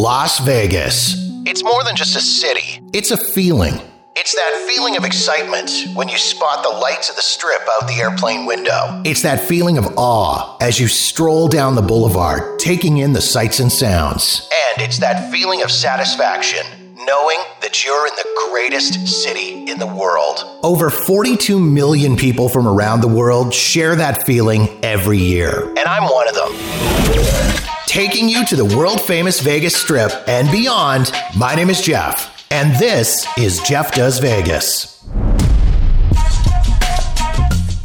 Las Vegas. It's more than just a city. It's a feeling. It's that feeling of excitement when you spot the lights of the strip out the airplane window. It's that feeling of awe as you stroll down the boulevard, taking in the sights and sounds. And it's that feeling of satisfaction knowing that you're in the greatest city in the world. Over 42 million people from around the world share that feeling every year. And I'm one of them. Taking you to the world famous Vegas Strip and beyond, my name is Jeff, and this is Jeff Does Vegas.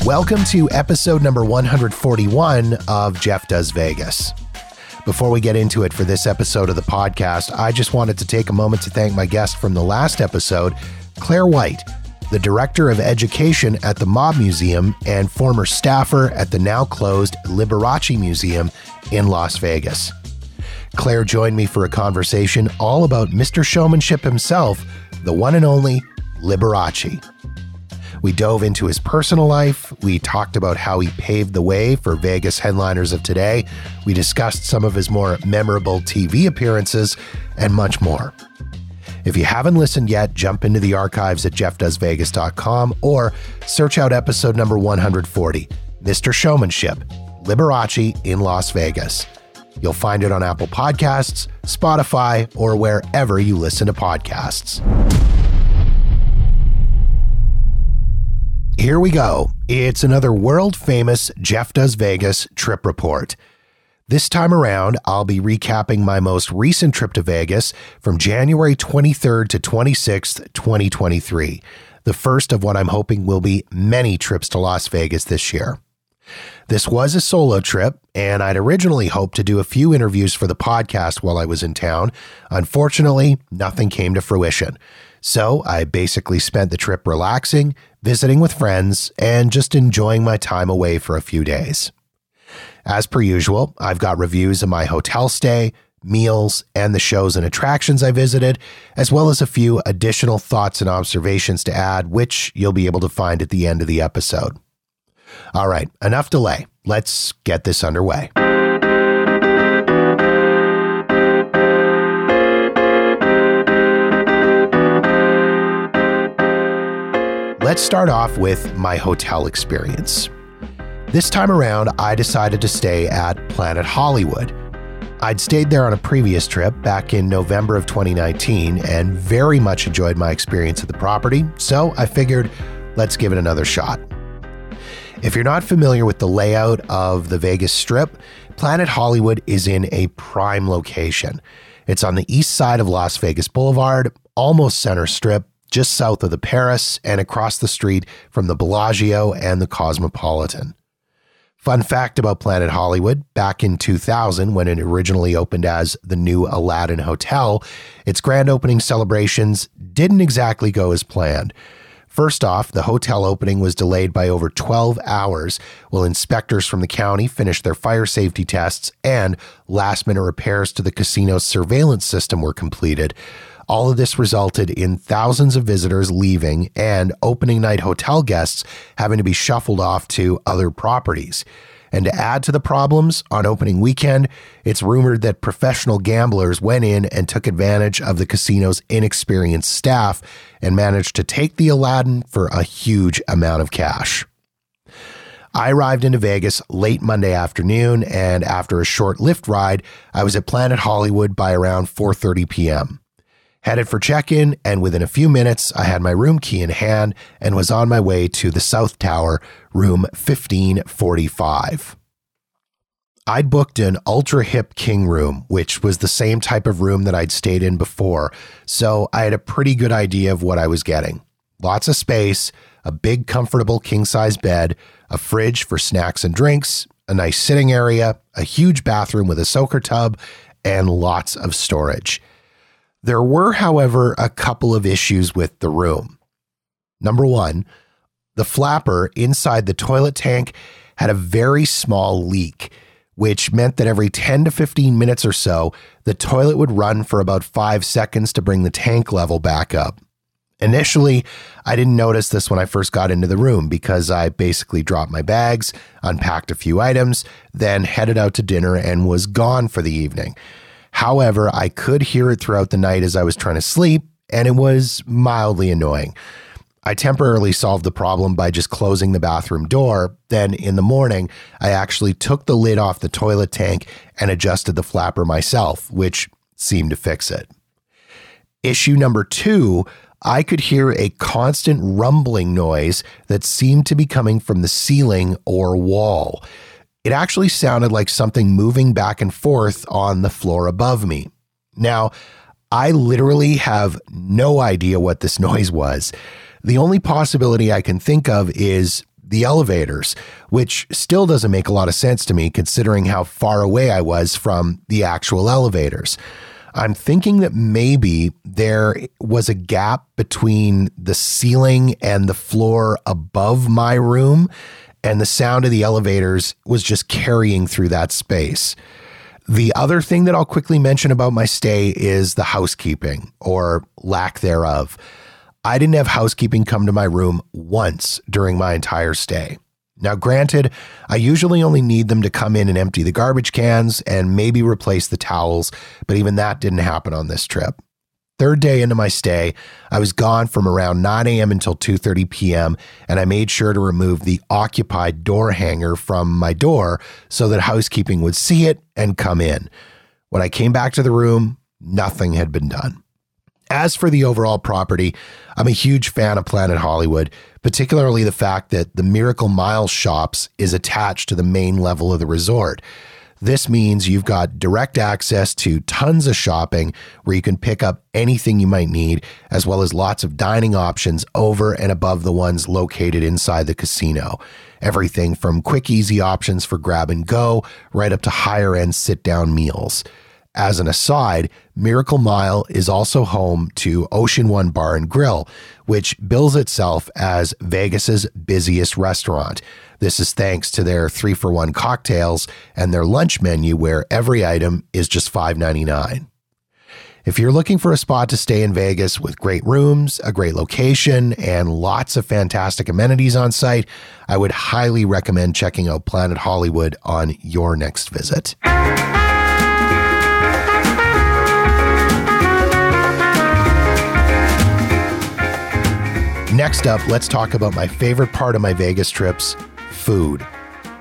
Welcome to episode number 141 of Jeff Does Vegas. Before we get into it for this episode of the podcast, I just wanted to take a moment to thank my guest from the last episode, Claire White, the Director of Education at the Mob Museum and former staffer at the now closed Liberace Museum in Las Vegas. Claire joined me for a conversation all about Mr. Showmanship himself, the one and only Liberace. We dove into his personal life. We talked about how he paved the way for Vegas headliners of today. We discussed some of his more memorable TV appearances and much more. If you haven't listened yet, jump into the archives at jeffdoesvegas.com or search out episode number 140, Mr. Showmanship, Liberace in Las Vegas. You'll find it on Apple Podcasts, Spotify, or wherever you listen to podcasts. Here we go. It's another world famous Jeff Does Vegas trip report. This time around, I'll be recapping my most recent trip to Vegas from January 23rd to 26th, 2023, the first of what I'm hoping will be many trips to Las Vegas this year. This was a solo trip, and I'd originally hoped to do a few interviews for the podcast while I was in town. Unfortunately, nothing came to fruition. So I basically spent the trip relaxing, visiting with friends, and just enjoying my time away for a few days. As per usual, I've got reviews of my hotel stay, meals, and the shows and attractions I visited, as well as a few additional thoughts and observations to add, which you'll be able to find at the end of the episode. All right, enough delay. Let's get this underway. Let's start off with my hotel experience. This time around, I decided to stay at Planet Hollywood. I'd stayed there on a previous trip back in November of 2019 and very much enjoyed my experience at the property, so I figured let's give it another shot. If you're not familiar with the layout of the Vegas Strip, Planet Hollywood is in a prime location. It's on the east side of Las Vegas Boulevard, almost center strip, just south of the Paris and across the street from the Bellagio and the Cosmopolitan. Fun fact about Planet Hollywood back in 2000, when it originally opened as the new Aladdin Hotel, its grand opening celebrations didn't exactly go as planned. First off, the hotel opening was delayed by over 12 hours while inspectors from the county finished their fire safety tests and last minute repairs to the casino's surveillance system were completed. All of this resulted in thousands of visitors leaving and opening night hotel guests having to be shuffled off to other properties. And to add to the problems, on opening weekend, it's rumored that professional gamblers went in and took advantage of the casino's inexperienced staff and managed to take the Aladdin for a huge amount of cash. I arrived into Vegas late Monday afternoon and after a short Lyft ride, I was at Planet Hollywood by around 4:30 p.m headed for check in, and within a few minutes, I had my room key in hand and was on my way to the South Tower, room 1545. I'd booked an ultra hip king room, which was the same type of room that I'd stayed in before, so I had a pretty good idea of what I was getting. Lots of space, a big, comfortable king size bed, a fridge for snacks and drinks, a nice sitting area, a huge bathroom with a soaker tub, and lots of storage. There were, however, a couple of issues with the room. Number one, the flapper inside the toilet tank had a very small leak, which meant that every 10 to 15 minutes or so, the toilet would run for about five seconds to bring the tank level back up. Initially, I didn't notice this when I first got into the room because I basically dropped my bags, unpacked a few items, then headed out to dinner and was gone for the evening. However, I could hear it throughout the night as I was trying to sleep, and it was mildly annoying. I temporarily solved the problem by just closing the bathroom door. Then in the morning, I actually took the lid off the toilet tank and adjusted the flapper myself, which seemed to fix it. Issue number two I could hear a constant rumbling noise that seemed to be coming from the ceiling or wall. It actually sounded like something moving back and forth on the floor above me. Now, I literally have no idea what this noise was. The only possibility I can think of is the elevators, which still doesn't make a lot of sense to me considering how far away I was from the actual elevators. I'm thinking that maybe there was a gap between the ceiling and the floor above my room, and the sound of the elevators was just carrying through that space. The other thing that I'll quickly mention about my stay is the housekeeping or lack thereof. I didn't have housekeeping come to my room once during my entire stay. Now, granted, I usually only need them to come in and empty the garbage cans and maybe replace the towels, but even that didn't happen on this trip. Third day into my stay, I was gone from around 9 a.m. until 2:30 p.m., and I made sure to remove the occupied door hanger from my door so that housekeeping would see it and come in. When I came back to the room, nothing had been done. As for the overall property, I'm a huge fan of Planet Hollywood, particularly the fact that the Miracle Mile shops is attached to the main level of the resort. This means you've got direct access to tons of shopping where you can pick up anything you might need, as well as lots of dining options over and above the ones located inside the casino. Everything from quick, easy options for grab and go, right up to higher end sit down meals. As an aside, Miracle Mile is also home to Ocean One Bar and Grill, which bills itself as Vegas's busiest restaurant. This is thanks to their 3 for 1 cocktails and their lunch menu where every item is just $5.99. If you're looking for a spot to stay in Vegas with great rooms, a great location, and lots of fantastic amenities on site, I would highly recommend checking out Planet Hollywood on your next visit. Next up, let's talk about my favorite part of my Vegas trips food.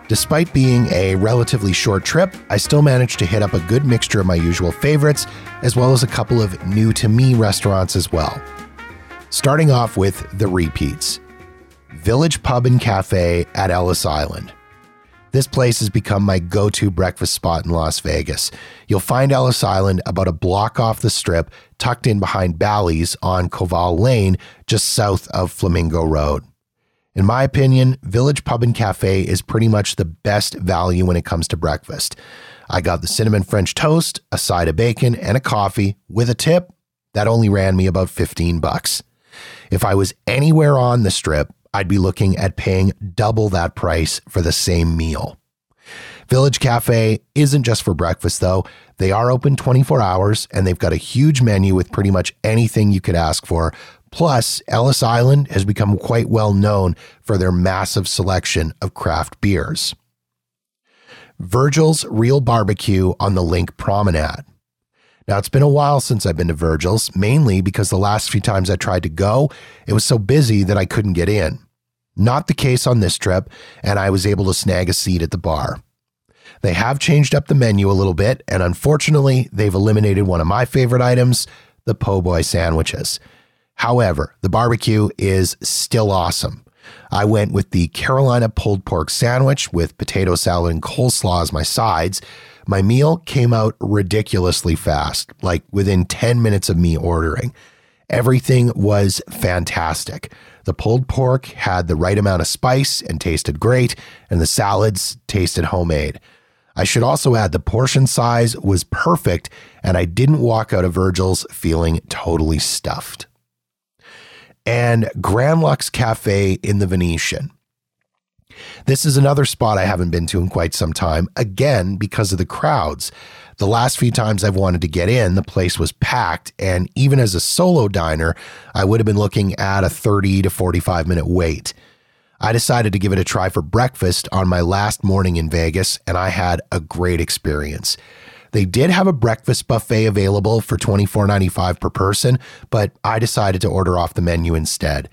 Despite being a relatively short trip, I still managed to hit up a good mixture of my usual favorites, as well as a couple of new to me restaurants as well. Starting off with the repeats Village Pub and Cafe at Ellis Island. This place has become my go to breakfast spot in Las Vegas. You'll find Ellis Island about a block off the strip, tucked in behind Bally's on Koval Lane, just south of Flamingo Road. In my opinion, Village Pub and Cafe is pretty much the best value when it comes to breakfast. I got the cinnamon French toast, a side of bacon, and a coffee with a tip that only ran me about 15 bucks. If I was anywhere on the strip, I'd be looking at paying double that price for the same meal. Village Cafe isn't just for breakfast, though. They are open 24 hours and they've got a huge menu with pretty much anything you could ask for. Plus, Ellis Island has become quite well known for their massive selection of craft beers. Virgil's Real Barbecue on the LINQ Promenade. Now, it's been a while since I've been to Virgil's, mainly because the last few times I tried to go, it was so busy that I couldn't get in. Not the case on this trip, and I was able to snag a seat at the bar. They have changed up the menu a little bit, and unfortunately, they've eliminated one of my favorite items the po' boy sandwiches. However, the barbecue is still awesome. I went with the Carolina pulled pork sandwich with potato salad and coleslaw as my sides. My meal came out ridiculously fast, like within 10 minutes of me ordering. Everything was fantastic. The pulled pork had the right amount of spice and tasted great, and the salads tasted homemade. I should also add the portion size was perfect, and I didn't walk out of Virgil's feeling totally stuffed. And Grand Lux Cafe in the Venetian. This is another spot I haven't been to in quite some time, again, because of the crowds. The last few times I've wanted to get in, the place was packed. And even as a solo diner, I would have been looking at a 30 to 45 minute wait. I decided to give it a try for breakfast on my last morning in Vegas, and I had a great experience. They did have a breakfast buffet available for $24.95 per person, but I decided to order off the menu instead.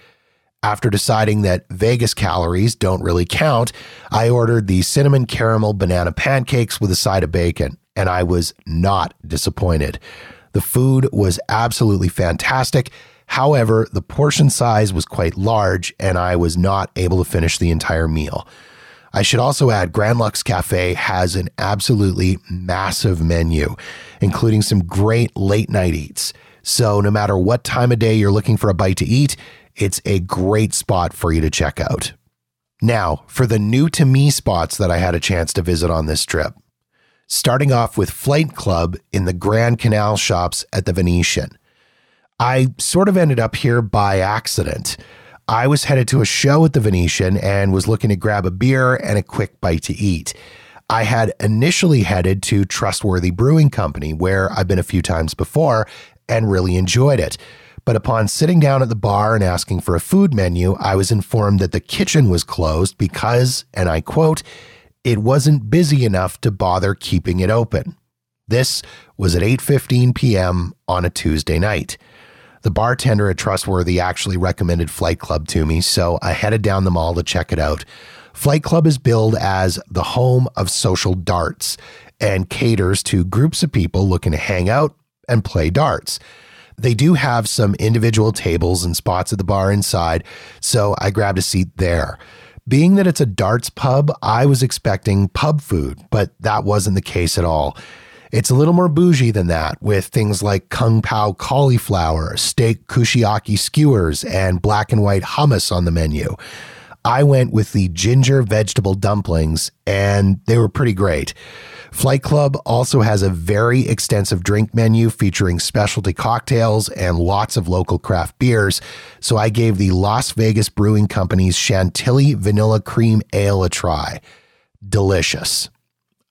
After deciding that Vegas calories don't really count, I ordered the cinnamon caramel banana pancakes with a side of bacon, and I was not disappointed. The food was absolutely fantastic. However, the portion size was quite large, and I was not able to finish the entire meal. I should also add Grand Lux Cafe has an absolutely massive menu, including some great late night eats. So, no matter what time of day you're looking for a bite to eat, it's a great spot for you to check out. Now, for the new to me spots that I had a chance to visit on this trip. Starting off with Flight Club in the Grand Canal shops at the Venetian. I sort of ended up here by accident. I was headed to a show at the Venetian and was looking to grab a beer and a quick bite to eat. I had initially headed to Trustworthy Brewing Company, where I've been a few times before and really enjoyed it. But upon sitting down at the bar and asking for a food menu, I was informed that the kitchen was closed because, and I quote, it wasn't busy enough to bother keeping it open. This was at 8:15 p.m. on a Tuesday night. The bartender at Trustworthy actually recommended Flight Club to me, so I headed down the mall to check it out. Flight Club is billed as the home of social darts and caters to groups of people looking to hang out and play darts. They do have some individual tables and spots at the bar inside, so I grabbed a seat there. Being that it's a darts pub, I was expecting pub food, but that wasn't the case at all. It's a little more bougie than that, with things like kung pao cauliflower, steak kushiyaki skewers, and black and white hummus on the menu. I went with the ginger vegetable dumplings, and they were pretty great. Flight Club also has a very extensive drink menu featuring specialty cocktails and lots of local craft beers. So I gave the Las Vegas Brewing Company's Chantilly Vanilla Cream Ale a try. Delicious.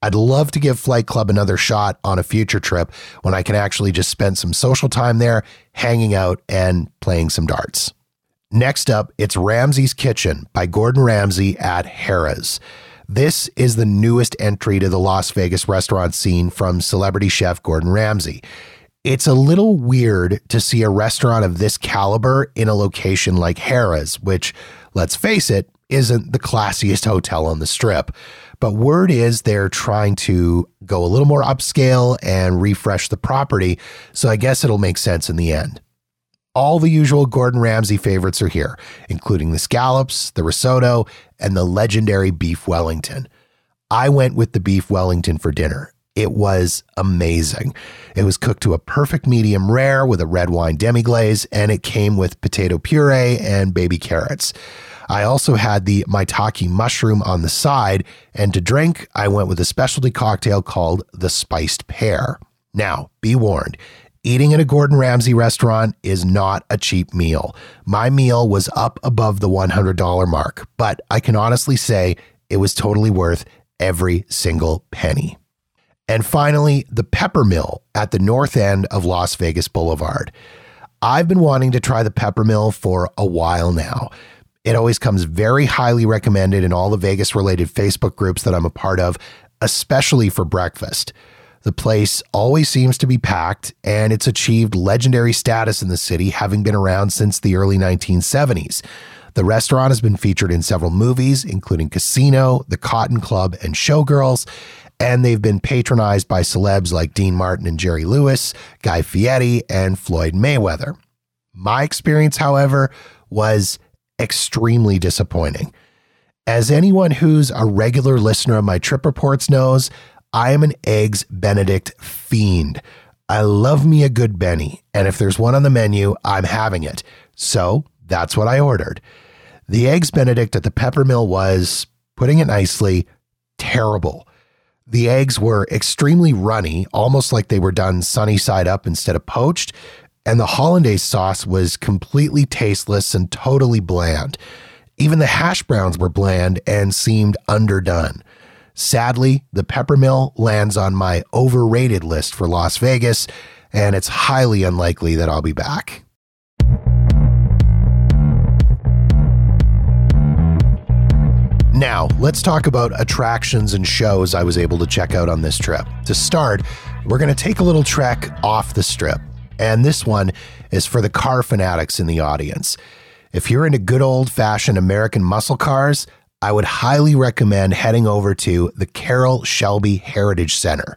I'd love to give Flight Club another shot on a future trip when I can actually just spend some social time there, hanging out and playing some darts. Next up, it's Ramsay's Kitchen by Gordon Ramsay at Harrah's. This is the newest entry to the Las Vegas restaurant scene from celebrity chef Gordon Ramsay. It's a little weird to see a restaurant of this caliber in a location like Harrah's, which, let's face it, isn't the classiest hotel on the strip. But word is they're trying to go a little more upscale and refresh the property, so I guess it'll make sense in the end. All the usual Gordon Ramsay favorites are here, including the scallops, the risotto, and the legendary beef Wellington. I went with the beef Wellington for dinner. It was amazing. It was cooked to a perfect medium rare with a red wine demi glaze, and it came with potato puree and baby carrots. I also had the maitake mushroom on the side, and to drink, I went with a specialty cocktail called the Spiced Pear. Now, be warned, Eating at a Gordon Ramsay restaurant is not a cheap meal. My meal was up above the $100 mark, but I can honestly say it was totally worth every single penny. And finally, the Peppermill at the north end of Las Vegas Boulevard. I've been wanting to try the Peppermill for a while now. It always comes very highly recommended in all the Vegas related Facebook groups that I'm a part of, especially for breakfast. The place always seems to be packed, and it's achieved legendary status in the city, having been around since the early 1970s. The restaurant has been featured in several movies, including Casino, The Cotton Club, and Showgirls, and they've been patronized by celebs like Dean Martin and Jerry Lewis, Guy Fieri, and Floyd Mayweather. My experience, however, was extremely disappointing. As anyone who's a regular listener of my trip reports knows, I am an Eggs Benedict fiend. I love me a good Benny, and if there's one on the menu, I'm having it. So that's what I ordered. The Eggs Benedict at the Peppermill was, putting it nicely, terrible. The eggs were extremely runny, almost like they were done sunny side up instead of poached, and the hollandaise sauce was completely tasteless and totally bland. Even the hash browns were bland and seemed underdone. Sadly, the Peppermill lands on my overrated list for Las Vegas, and it's highly unlikely that I'll be back. Now, let's talk about attractions and shows I was able to check out on this trip. To start, we're going to take a little trek off the strip. And this one is for the car fanatics in the audience. If you're into good old fashioned American muscle cars, I would highly recommend heading over to the Carroll Shelby Heritage Center.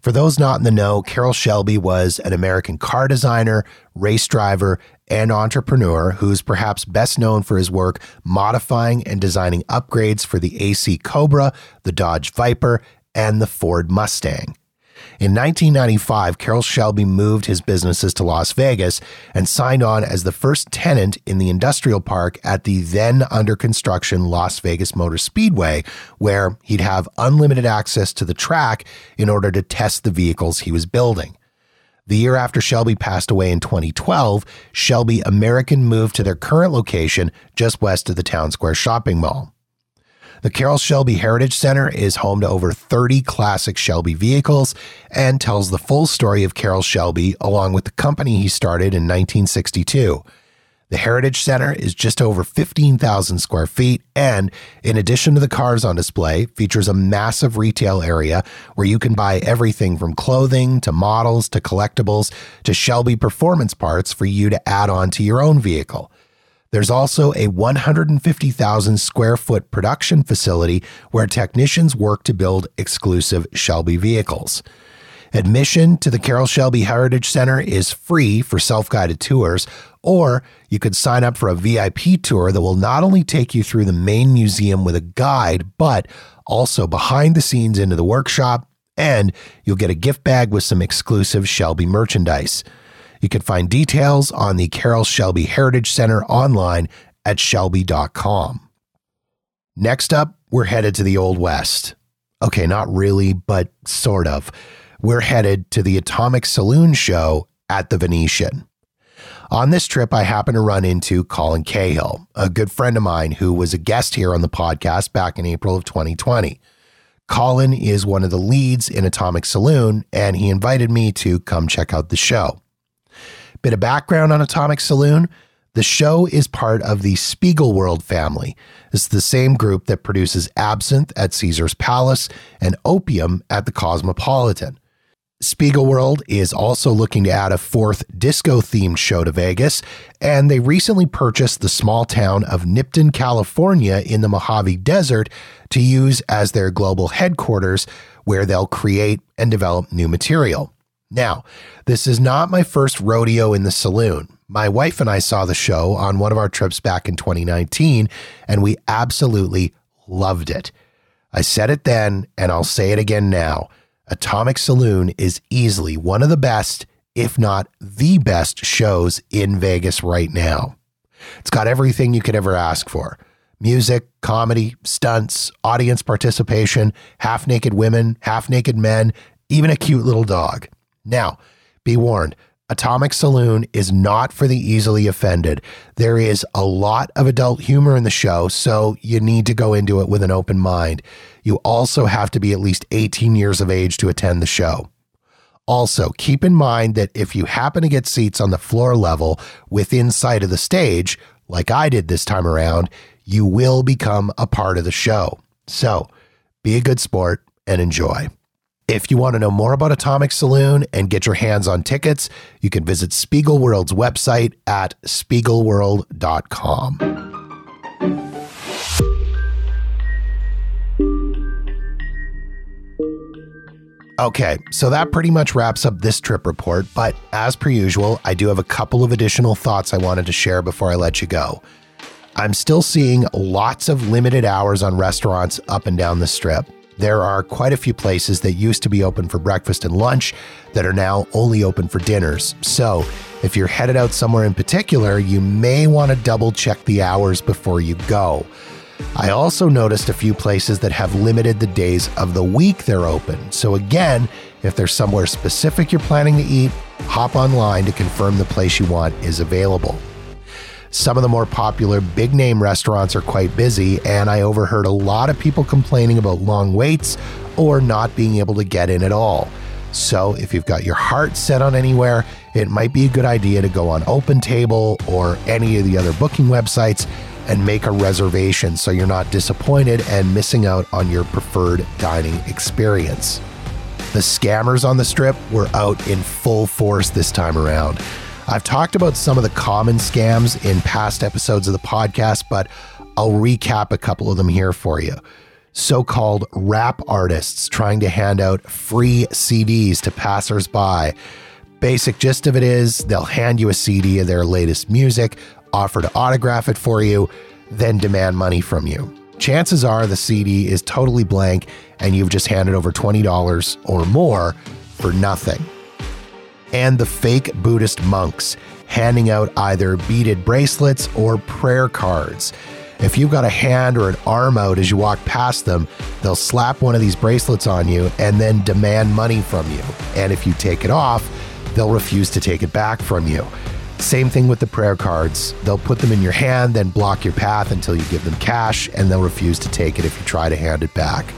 For those not in the know, Carroll Shelby was an American car designer, race driver, and entrepreneur who's perhaps best known for his work modifying and designing upgrades for the AC Cobra, the Dodge Viper, and the Ford Mustang. In 1995, Carroll Shelby moved his businesses to Las Vegas and signed on as the first tenant in the industrial park at the then under construction Las Vegas Motor Speedway, where he'd have unlimited access to the track in order to test the vehicles he was building. The year after Shelby passed away in 2012, Shelby American moved to their current location just west of the Town Square shopping mall. The Carroll Shelby Heritage Center is home to over 30 classic Shelby vehicles and tells the full story of Carroll Shelby along with the company he started in 1962. The Heritage Center is just over 15,000 square feet and, in addition to the cars on display, features a massive retail area where you can buy everything from clothing to models to collectibles to Shelby performance parts for you to add on to your own vehicle. There's also a 150,000 square foot production facility where technicians work to build exclusive Shelby vehicles. Admission to the Carroll Shelby Heritage Center is free for self guided tours, or you could sign up for a VIP tour that will not only take you through the main museum with a guide, but also behind the scenes into the workshop, and you'll get a gift bag with some exclusive Shelby merchandise. You can find details on the Carroll Shelby Heritage Center online at shelby.com. Next up, we're headed to the Old West. Okay, not really, but sort of. We're headed to the Atomic Saloon show at the Venetian. On this trip, I happened to run into Colin Cahill, a good friend of mine who was a guest here on the podcast back in April of 2020. Colin is one of the leads in Atomic Saloon, and he invited me to come check out the show. Bit of background on Atomic Saloon. The show is part of the Spiegelworld family. It's the same group that produces Absinthe at Caesar's Palace and Opium at the Cosmopolitan. Spiegelworld is also looking to add a fourth disco themed show to Vegas, and they recently purchased the small town of Nipton, California in the Mojave Desert to use as their global headquarters where they'll create and develop new material. Now, this is not my first rodeo in the saloon. My wife and I saw the show on one of our trips back in 2019, and we absolutely loved it. I said it then, and I'll say it again now. Atomic Saloon is easily one of the best, if not the best, shows in Vegas right now. It's got everything you could ever ask for music, comedy, stunts, audience participation, half naked women, half naked men, even a cute little dog. Now, be warned. Atomic Saloon is not for the easily offended. There is a lot of adult humor in the show, so you need to go into it with an open mind. You also have to be at least 18 years of age to attend the show. Also, keep in mind that if you happen to get seats on the floor level within sight of the stage, like I did this time around, you will become a part of the show. So, be a good sport and enjoy. If you want to know more about Atomic Saloon and get your hands on tickets, you can visit Spiegelworld's website at spiegelworld.com. Okay, so that pretty much wraps up this trip report, but as per usual, I do have a couple of additional thoughts I wanted to share before I let you go. I'm still seeing lots of limited hours on restaurants up and down the strip there are quite a few places that used to be open for breakfast and lunch that are now only open for dinners. So, if you're headed out somewhere in particular, you may want to double check the hours before you go. I also noticed a few places that have limited the days of the week they're open. So, again, if there's somewhere specific you're planning to eat, hop online to confirm the place you want is available. Some of the more popular big name restaurants are quite busy, and I overheard a lot of people complaining about long waits or not being able to get in at all. So, if you've got your heart set on anywhere, it might be a good idea to go on OpenTable or any of the other booking websites and make a reservation so you're not disappointed and missing out on your preferred dining experience. The scammers on the strip were out in full force this time around. I've talked about some of the common scams in past episodes of the podcast, but I'll recap a couple of them here for you. So called rap artists trying to hand out free CDs to passersby. Basic gist of it is they'll hand you a CD of their latest music, offer to autograph it for you, then demand money from you. Chances are the CD is totally blank and you've just handed over $20 or more for nothing. And the fake Buddhist monks handing out either beaded bracelets or prayer cards. If you've got a hand or an arm out as you walk past them, they'll slap one of these bracelets on you and then demand money from you. And if you take it off, they'll refuse to take it back from you. Same thing with the prayer cards. They'll put them in your hand, then block your path until you give them cash, and they'll refuse to take it if you try to hand it back.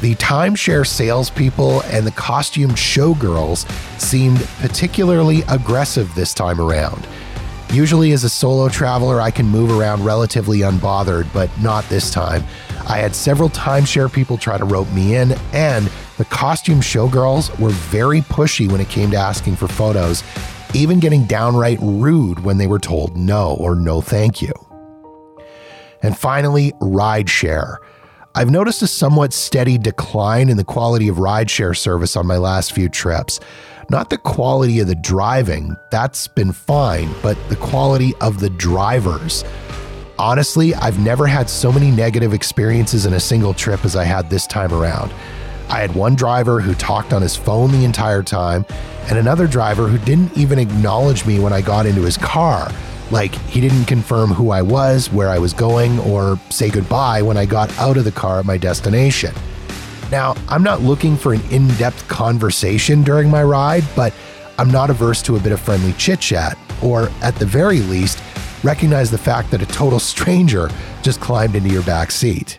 The timeshare salespeople and the costumed showgirls seemed particularly aggressive this time around. Usually, as a solo traveler, I can move around relatively unbothered, but not this time. I had several timeshare people try to rope me in, and the costume showgirls were very pushy when it came to asking for photos, even getting downright rude when they were told no or no thank you. And finally, rideshare. I've noticed a somewhat steady decline in the quality of rideshare service on my last few trips. Not the quality of the driving, that's been fine, but the quality of the drivers. Honestly, I've never had so many negative experiences in a single trip as I had this time around. I had one driver who talked on his phone the entire time, and another driver who didn't even acknowledge me when I got into his car. Like, he didn't confirm who I was, where I was going, or say goodbye when I got out of the car at my destination. Now, I'm not looking for an in depth conversation during my ride, but I'm not averse to a bit of friendly chit chat, or at the very least, recognize the fact that a total stranger just climbed into your back seat.